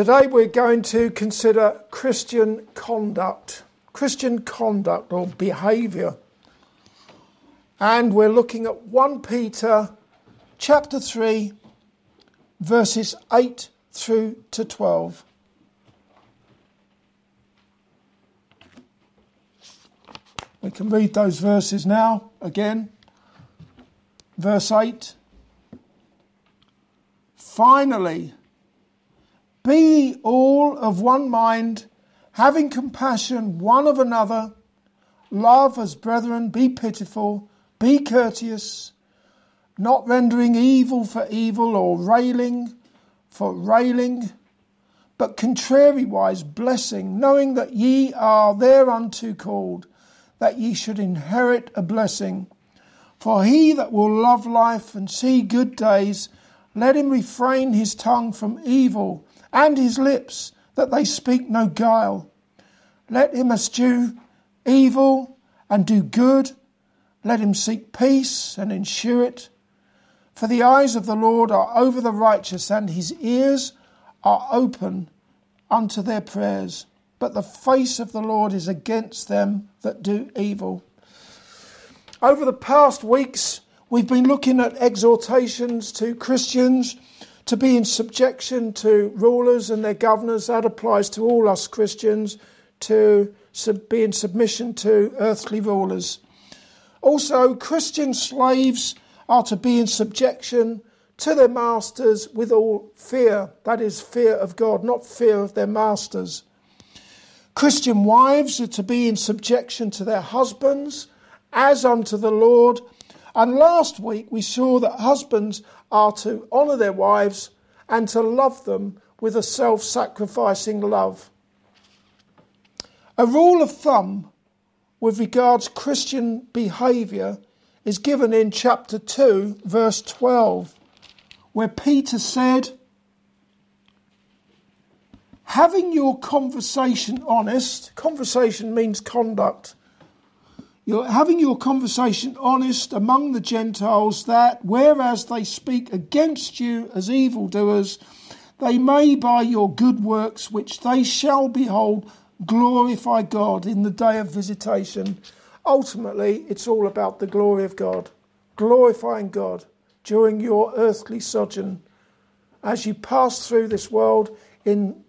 Today we're going to consider Christian conduct, Christian conduct or behaviour. And we're looking at 1 Peter chapter 3, verses 8 through to 12. We can read those verses now again. Verse 8. Finally, be all of one mind, having compassion one of another, love as brethren, be pitiful, be courteous, not rendering evil for evil or railing for railing, but contrariwise blessing, knowing that ye are thereunto called, that ye should inherit a blessing. For he that will love life and see good days, let him refrain his tongue from evil and his lips, that they speak no guile. Let him eschew evil and do good. Let him seek peace and ensure it. For the eyes of the Lord are over the righteous, and his ears are open unto their prayers. But the face of the Lord is against them that do evil. Over the past weeks, we've been looking at exhortations to Christians to be in subjection to rulers and their governors. That applies to all us Christians to be in submission to earthly rulers. Also, Christian slaves are to be in subjection to their masters with all fear. That is, fear of God, not fear of their masters. Christian wives are to be in subjection to their husbands as unto the Lord. And last week we saw that husbands are to honour their wives and to love them with a self sacrificing love. A rule of thumb with regards Christian behaviour is given in chapter 2, verse 12, where Peter said, Having your conversation honest, conversation means conduct you're having your conversation honest among the Gentiles, that whereas they speak against you as evildoers, they may by your good works, which they shall behold, glorify God in the day of visitation. Ultimately, it's all about the glory of God, glorifying God during your earthly sojourn as you pass through this world in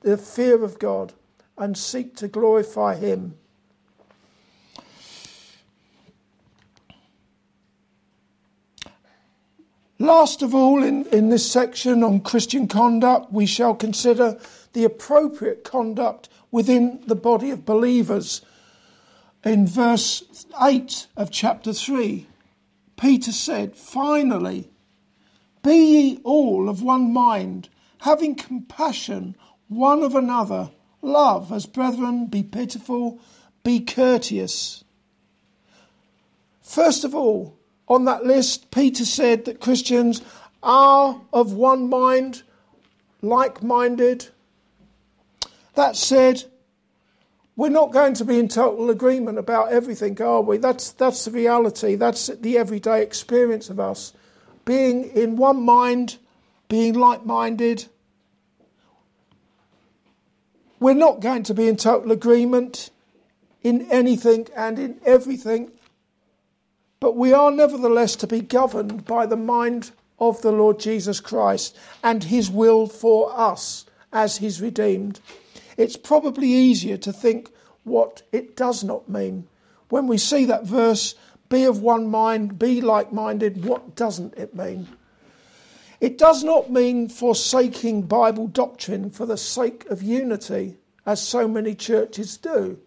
the fear of God and seek to glorify Him. Last of all, in, in this section on Christian conduct, we shall consider the appropriate conduct within the body of believers. In verse 8 of chapter 3, Peter said, Finally, be ye all of one mind, having compassion one of another, love as brethren, be pitiful, be courteous. First of all, on that list, Peter said that Christians are of one mind, like minded. That said, we're not going to be in total agreement about everything, are we? That's, that's the reality. That's the everyday experience of us. Being in one mind, being like minded. We're not going to be in total agreement in anything and in everything but we are nevertheless to be governed by the mind of the Lord Jesus Christ and his will for us as his redeemed. It's probably easier to think what it does not mean. When we see that verse, be of one mind, be like minded, what doesn't it mean? It does not mean forsaking Bible doctrine for the sake of unity, as so many churches do.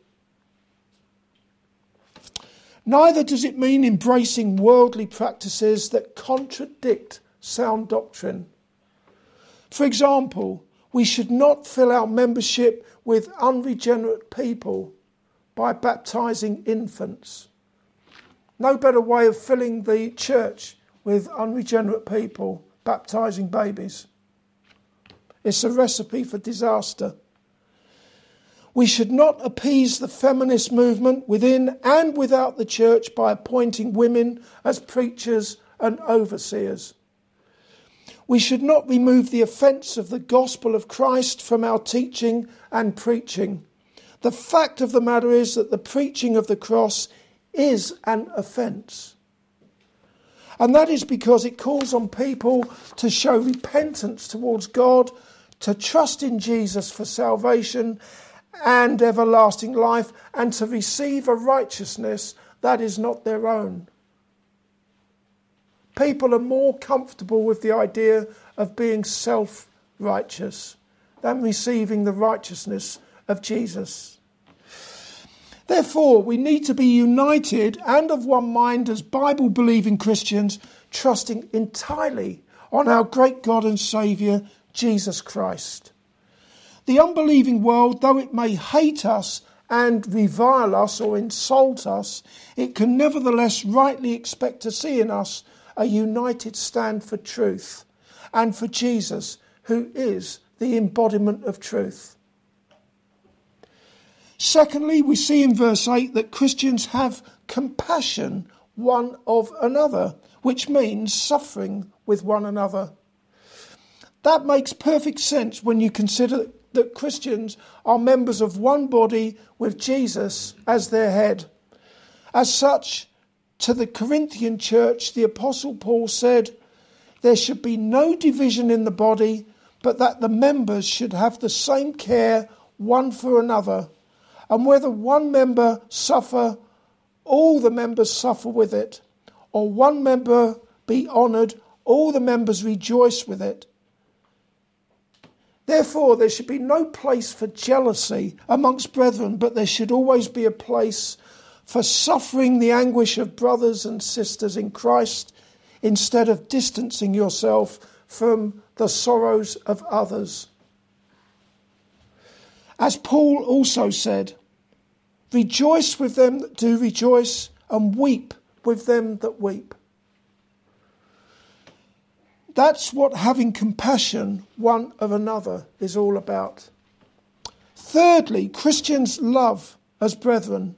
Neither does it mean embracing worldly practices that contradict sound doctrine. For example, we should not fill our membership with unregenerate people by baptizing infants. No better way of filling the church with unregenerate people, baptizing babies. It's a recipe for disaster. We should not appease the feminist movement within and without the church by appointing women as preachers and overseers. We should not remove the offence of the gospel of Christ from our teaching and preaching. The fact of the matter is that the preaching of the cross is an offence. And that is because it calls on people to show repentance towards God, to trust in Jesus for salvation and everlasting life, and to receive a righteousness that is not their own. People are more comfortable with the idea of being self righteous than receiving the righteousness of Jesus. Therefore, we need to be united and of one mind as Bible believing Christians, trusting entirely on our great God and Saviour, Jesus Christ. The unbelieving world, though it may hate us and revile us or insult us, it can nevertheless rightly expect to see in us a united stand for truth and for Jesus, who is the embodiment of truth. Secondly, we see in verse 8 that Christians have compassion one of another, which means suffering with one another. That makes perfect sense when you consider that Christians are members of one body with Jesus as their head. As such, to the Corinthian church, the Apostle Paul said, There should be no division in the body, but that the members should have the same care one for another. And whether one member suffer, all the members suffer with it, or one member be honoured, all the members rejoice with it. Therefore, there should be no place for jealousy amongst brethren, but there should always be a place for suffering the anguish of brothers and sisters in Christ instead of distancing yourself from the sorrows of others. As Paul also said, rejoice with them that do rejoice and weep with them that weep. That's what having compassion one of another is all about. Thirdly, Christians love as brethren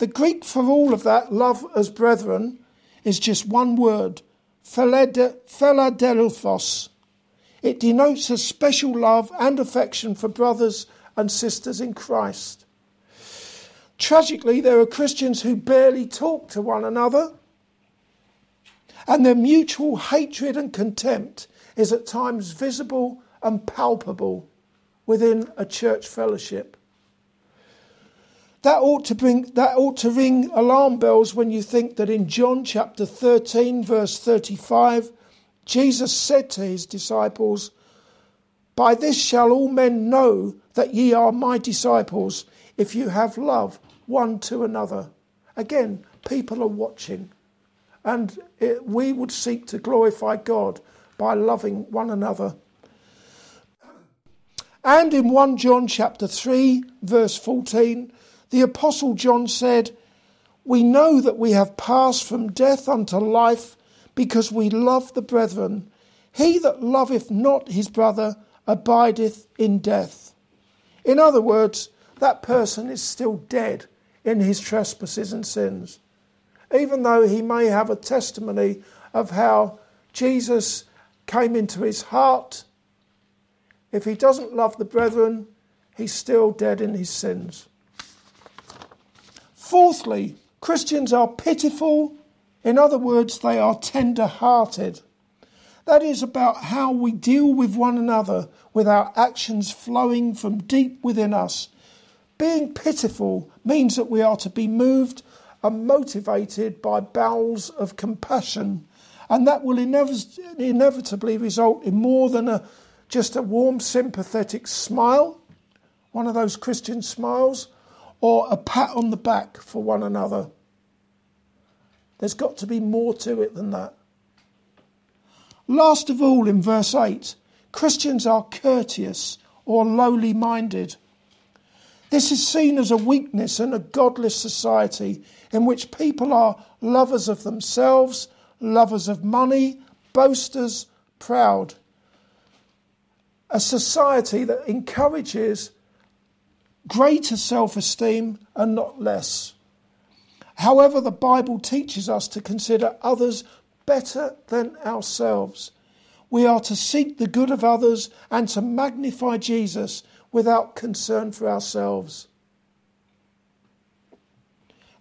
the Greek for all of that, love as brethren, is just one word, philadelphos. It denotes a special love and affection for brothers and sisters in Christ. Tragically, there are Christians who barely talk to one another, and their mutual hatred and contempt is at times visible and palpable within a church fellowship. That ought to bring that ought to ring alarm bells when you think that in John chapter 13 verse 35 Jesus said to his disciples By this shall all men know that ye are my disciples if you have love one to another. Again, people are watching and it, we would seek to glorify God by loving one another. And in 1 John chapter 3 verse 14 the Apostle John said, We know that we have passed from death unto life because we love the brethren. He that loveth not his brother abideth in death. In other words, that person is still dead in his trespasses and sins. Even though he may have a testimony of how Jesus came into his heart, if he doesn't love the brethren, he's still dead in his sins. Fourthly, Christians are pitiful. In other words, they are tender hearted. That is about how we deal with one another with our actions flowing from deep within us. Being pitiful means that we are to be moved and motivated by bowels of compassion, and that will inevitably result in more than a, just a warm, sympathetic smile, one of those Christian smiles, or a pat on the back for one another. There's got to be more to it than that. Last of all, in verse 8, Christians are courteous or lowly minded. This is seen as a weakness in a godless society in which people are lovers of themselves, lovers of money, boasters, proud. A society that encourages greater self esteem and not less. However, the Bible teaches us to consider others better than ourselves. we are to seek the good of others and to magnify Jesus without concern for ourselves.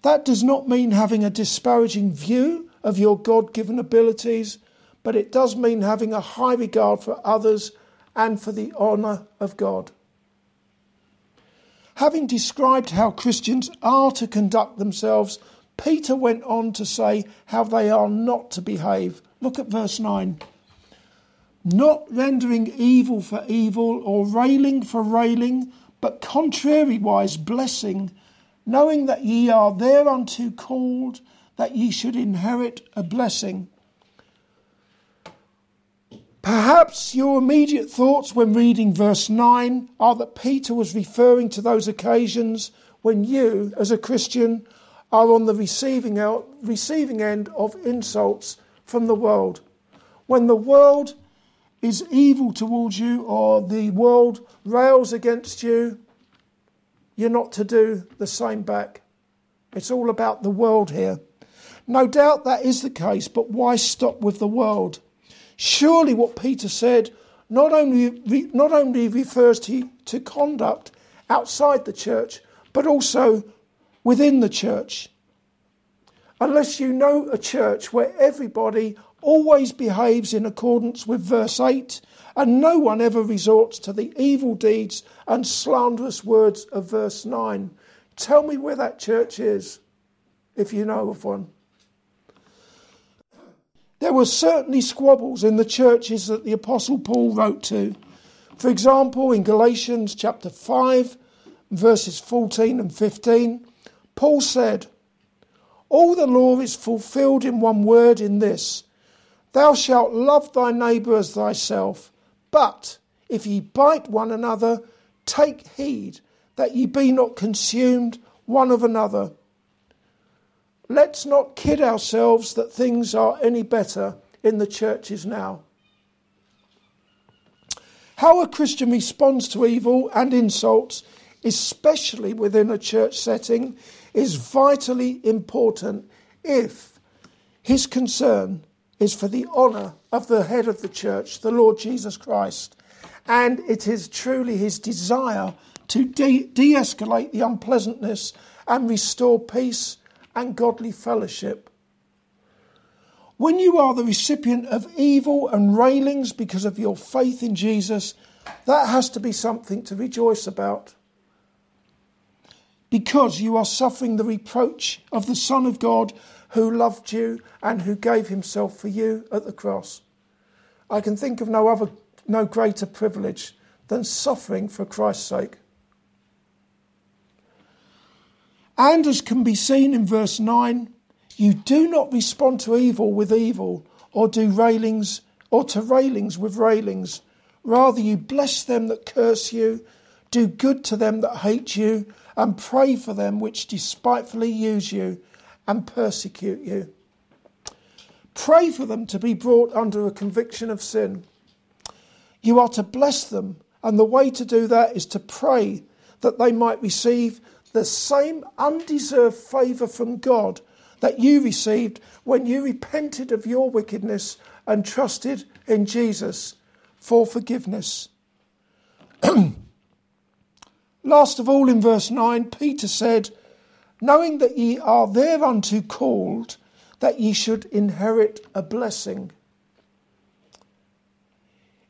That does not mean having a disparaging view of your God given abilities, but it does mean having a high regard for others and for the honour of God. Having described how Christians are to conduct themselves, Peter went on to say how they are not to behave. Look at verse 9. Not rendering evil for evil or railing for railing, but contrariwise blessing, knowing that ye are thereunto called, that ye should inherit a blessing. Perhaps your immediate thoughts when reading verse 9 are that Peter was referring to those occasions when you, as a Christian, are on the receiving, out, receiving end of insults from the world. When the world is evil towards you or the world rails against you, you're not to do the same back. It's all about the world here. No doubt that is the case, but why stop with the world? Surely what Peter said not only, not only refers to, to conduct outside the church, but also within the church. Unless you know a church where everybody always behaves in accordance with verse 8, and no one ever resorts to the evil deeds and slanderous words of verse 9. Tell me where that church is, if you know of one. There were certainly squabbles in the churches that the Apostle Paul wrote to. For example, in Galatians chapter 5, verses 14 and 15, Paul said, All the law is fulfilled in one word in this Thou shalt love thy neighbour as thyself. But if ye bite one another, take heed that ye be not consumed one of another. Let's not kid ourselves that things are any better in the churches now. How a Christian responds to evil and insults, especially within a church setting, is vitally important if his concern is for the honour of the head of the church, the Lord Jesus Christ. And it is truly his desire to de escalate the unpleasantness and restore peace and godly fellowship. When you are the recipient of evil and railings because of your faith in Jesus, that has to be something to rejoice about. Because you are suffering the reproach of the Son of God who loved you and who gave himself for you at the cross. I can think of no other no greater privilege than suffering for Christ's sake. And as can be seen in verse 9, you do not respond to evil with evil, or do railings, or to railings with railings. Rather, you bless them that curse you, do good to them that hate you, and pray for them which despitefully use you and persecute you. Pray for them to be brought under a conviction of sin. You are to bless them, and the way to do that is to pray that they might receive the same undeserved favour from God that you received when you repented of your wickedness and trusted in Jesus for forgiveness. Last of all, in verse 9, Peter said, Knowing that ye are thereunto called, that ye should inherit a blessing.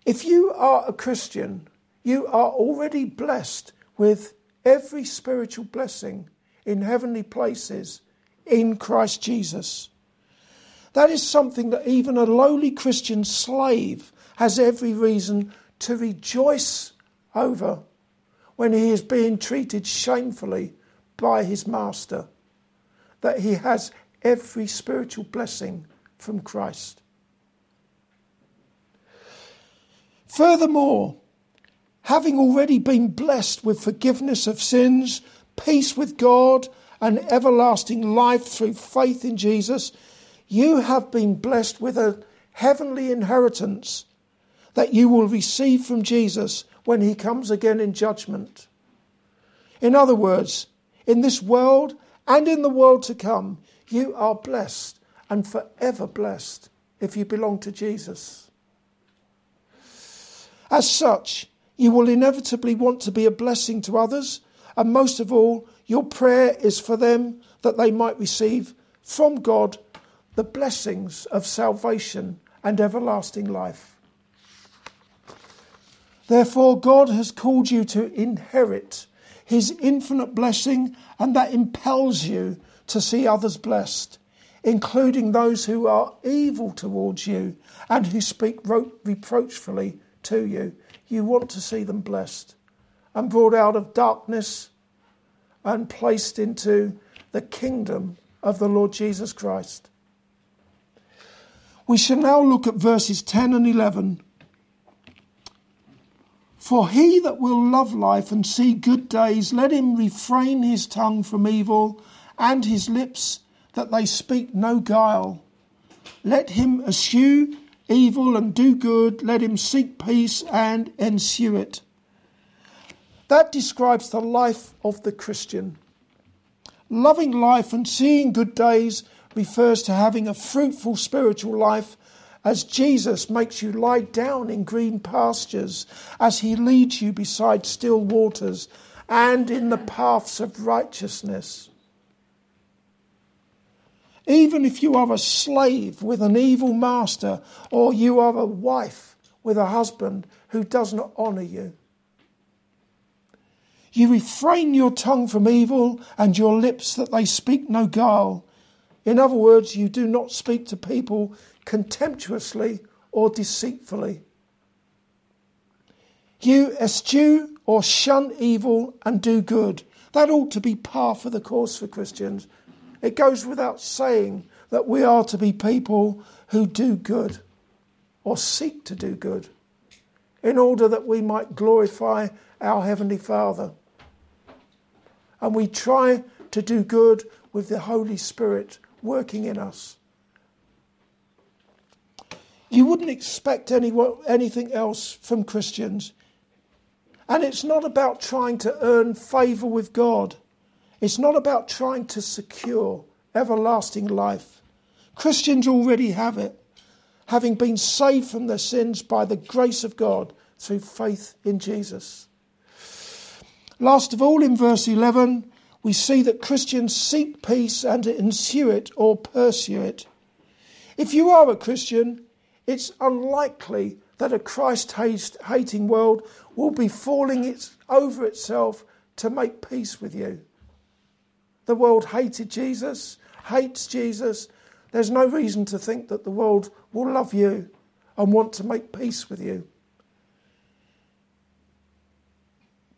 If you are a Christian, you are already blessed with every spiritual blessing in heavenly places in Christ Jesus. That is something that even a lowly Christian slave has every reason to rejoice over when he is being treated shamefully by his master. That he has every spiritual blessing from Christ. Furthermore, having already been blessed with forgiveness of sins, peace with God, and everlasting life through faith in Jesus, you have been blessed with a heavenly inheritance that you will receive from Jesus when he comes again in judgment. In other words, in this world and in the world to come, you are blessed and forever blessed if you belong to Jesus. As such, you will inevitably want to be a blessing to others, and most of all, your prayer is for them that they might receive from God the blessings of salvation and everlasting life. Therefore, God has called you to inherit his infinite blessing, and that impels you to see others blessed, including those who are evil towards you and who speak reproachfully to you. You want to see them blessed and brought out of darkness and placed into the kingdom of the Lord Jesus Christ. We shall now look at verses 10 and 11 for he that will love life and see good days, let him refrain his tongue from evil and his lips that they speak no guile. Let him eschew evil and do good, let him seek peace and ensue it. That describes the life of the Christian. Loving life and seeing good days refers to having a fruitful spiritual life as Jesus makes you lie down in green pastures, as he leads you beside still waters and in the paths of righteousness. Even if you are a slave with an evil master, or you are a wife with a husband who does not honour you, you refrain your tongue from evil and your lips that they speak no guile. In other words, you do not speak to people contemptuously or deceitfully. You eschew or shun evil and do good. That ought to be par for the course for Christians. It goes without saying that we are to be people who do good or seek to do good in order that we might glorify our Heavenly Father. And we try to do good with the Holy Spirit working in us. You wouldn't expect any, anything else from Christians. And it's not about trying to earn favour with God. It's not about trying to secure everlasting life. Christians already have it, having been saved from their sins by the grace of God through faith in Jesus. Last of all, in verse 11, we see that Christians seek peace and ensue it or pursue it. If you are a Christian, it's unlikely that a Christ hating world will be falling its, over itself to make peace with you. The world hated Jesus, hates Jesus. There's no reason to think that the world will love you and want to make peace with you.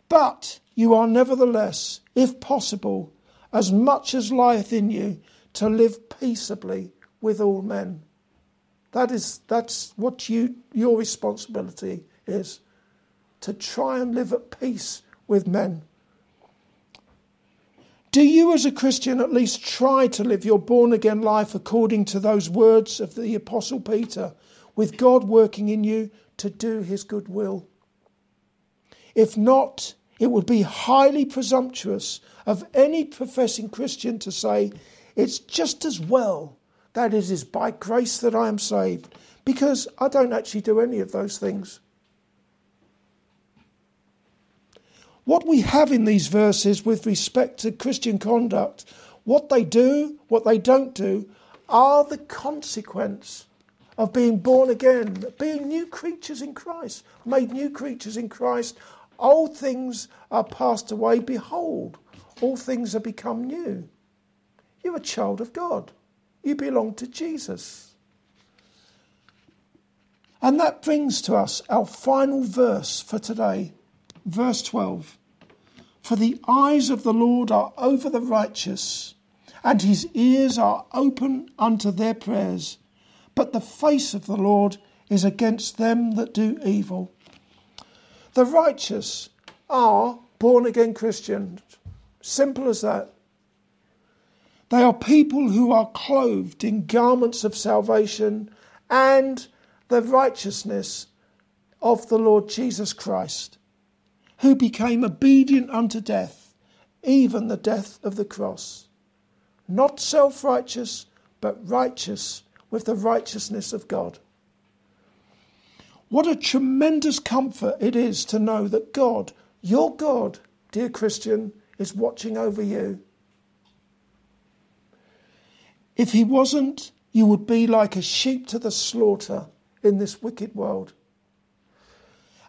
But you are nevertheless, if possible, as much as lieth in you, to live peaceably with all men. That is, that's what you, your responsibility is to try and live at peace with men. Do you, as a Christian, at least try to live your born again life according to those words of the Apostle Peter, with God working in you to do his good will? If not, it would be highly presumptuous of any professing Christian to say, it's just as well that it is by grace that I am saved, because I don't actually do any of those things. What we have in these verses with respect to Christian conduct, what they do, what they don't do, are the consequence of being born again, being new creatures in Christ, made new creatures in Christ. Old things are passed away. Behold, all things have become new. You're a child of God. You belong to Jesus. And that brings to us our final verse for today, verse 12. For the eyes of the Lord are over the righteous, and his ears are open unto their prayers. But the face of the Lord is against them that do evil. The righteous are born again Christians. Simple as that. They are people who are clothed in garments of salvation and the righteousness of the Lord Jesus Christ, who became obedient unto death, even the death of the cross. Not self righteous, but righteous with the righteousness of God. What a tremendous comfort it is to know that God, your God, dear Christian, is watching over you. If He wasn't, you would be like a sheep to the slaughter in this wicked world.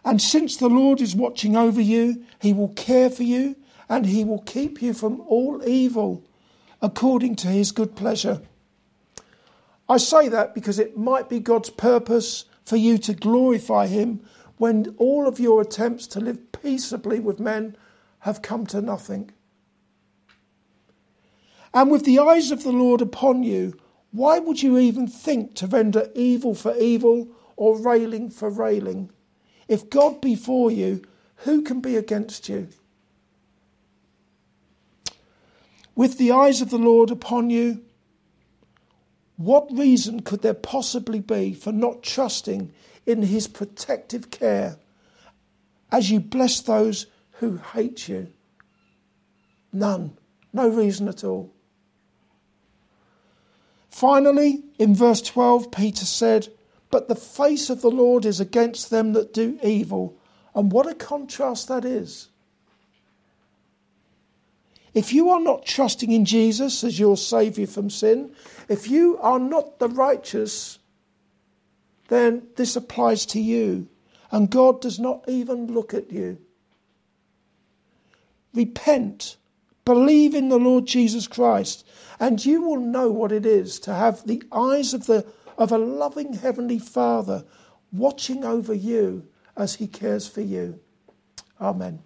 And since the Lord is watching over you, He will care for you and He will keep you from all evil according to His good pleasure. I say that because it might be God's purpose for you to glorify Him when all of your attempts to live peaceably with men have come to nothing. And with the eyes of the Lord upon you, why would you even think to render evil for evil or railing for railing? If God be for you, who can be against you? With the eyes of the Lord upon you, what reason could there possibly be for not trusting in his protective care as you bless those who hate you? None. No reason at all. Finally, in verse 12, Peter said, But the face of the Lord is against them that do evil. And what a contrast that is. If you are not trusting in Jesus as your Saviour from sin, if you are not the righteous, then this applies to you. And God does not even look at you. Repent, believe in the Lord Jesus Christ, and you will know what it is to have the eyes of, the, of a loving Heavenly Father watching over you as He cares for you. Amen.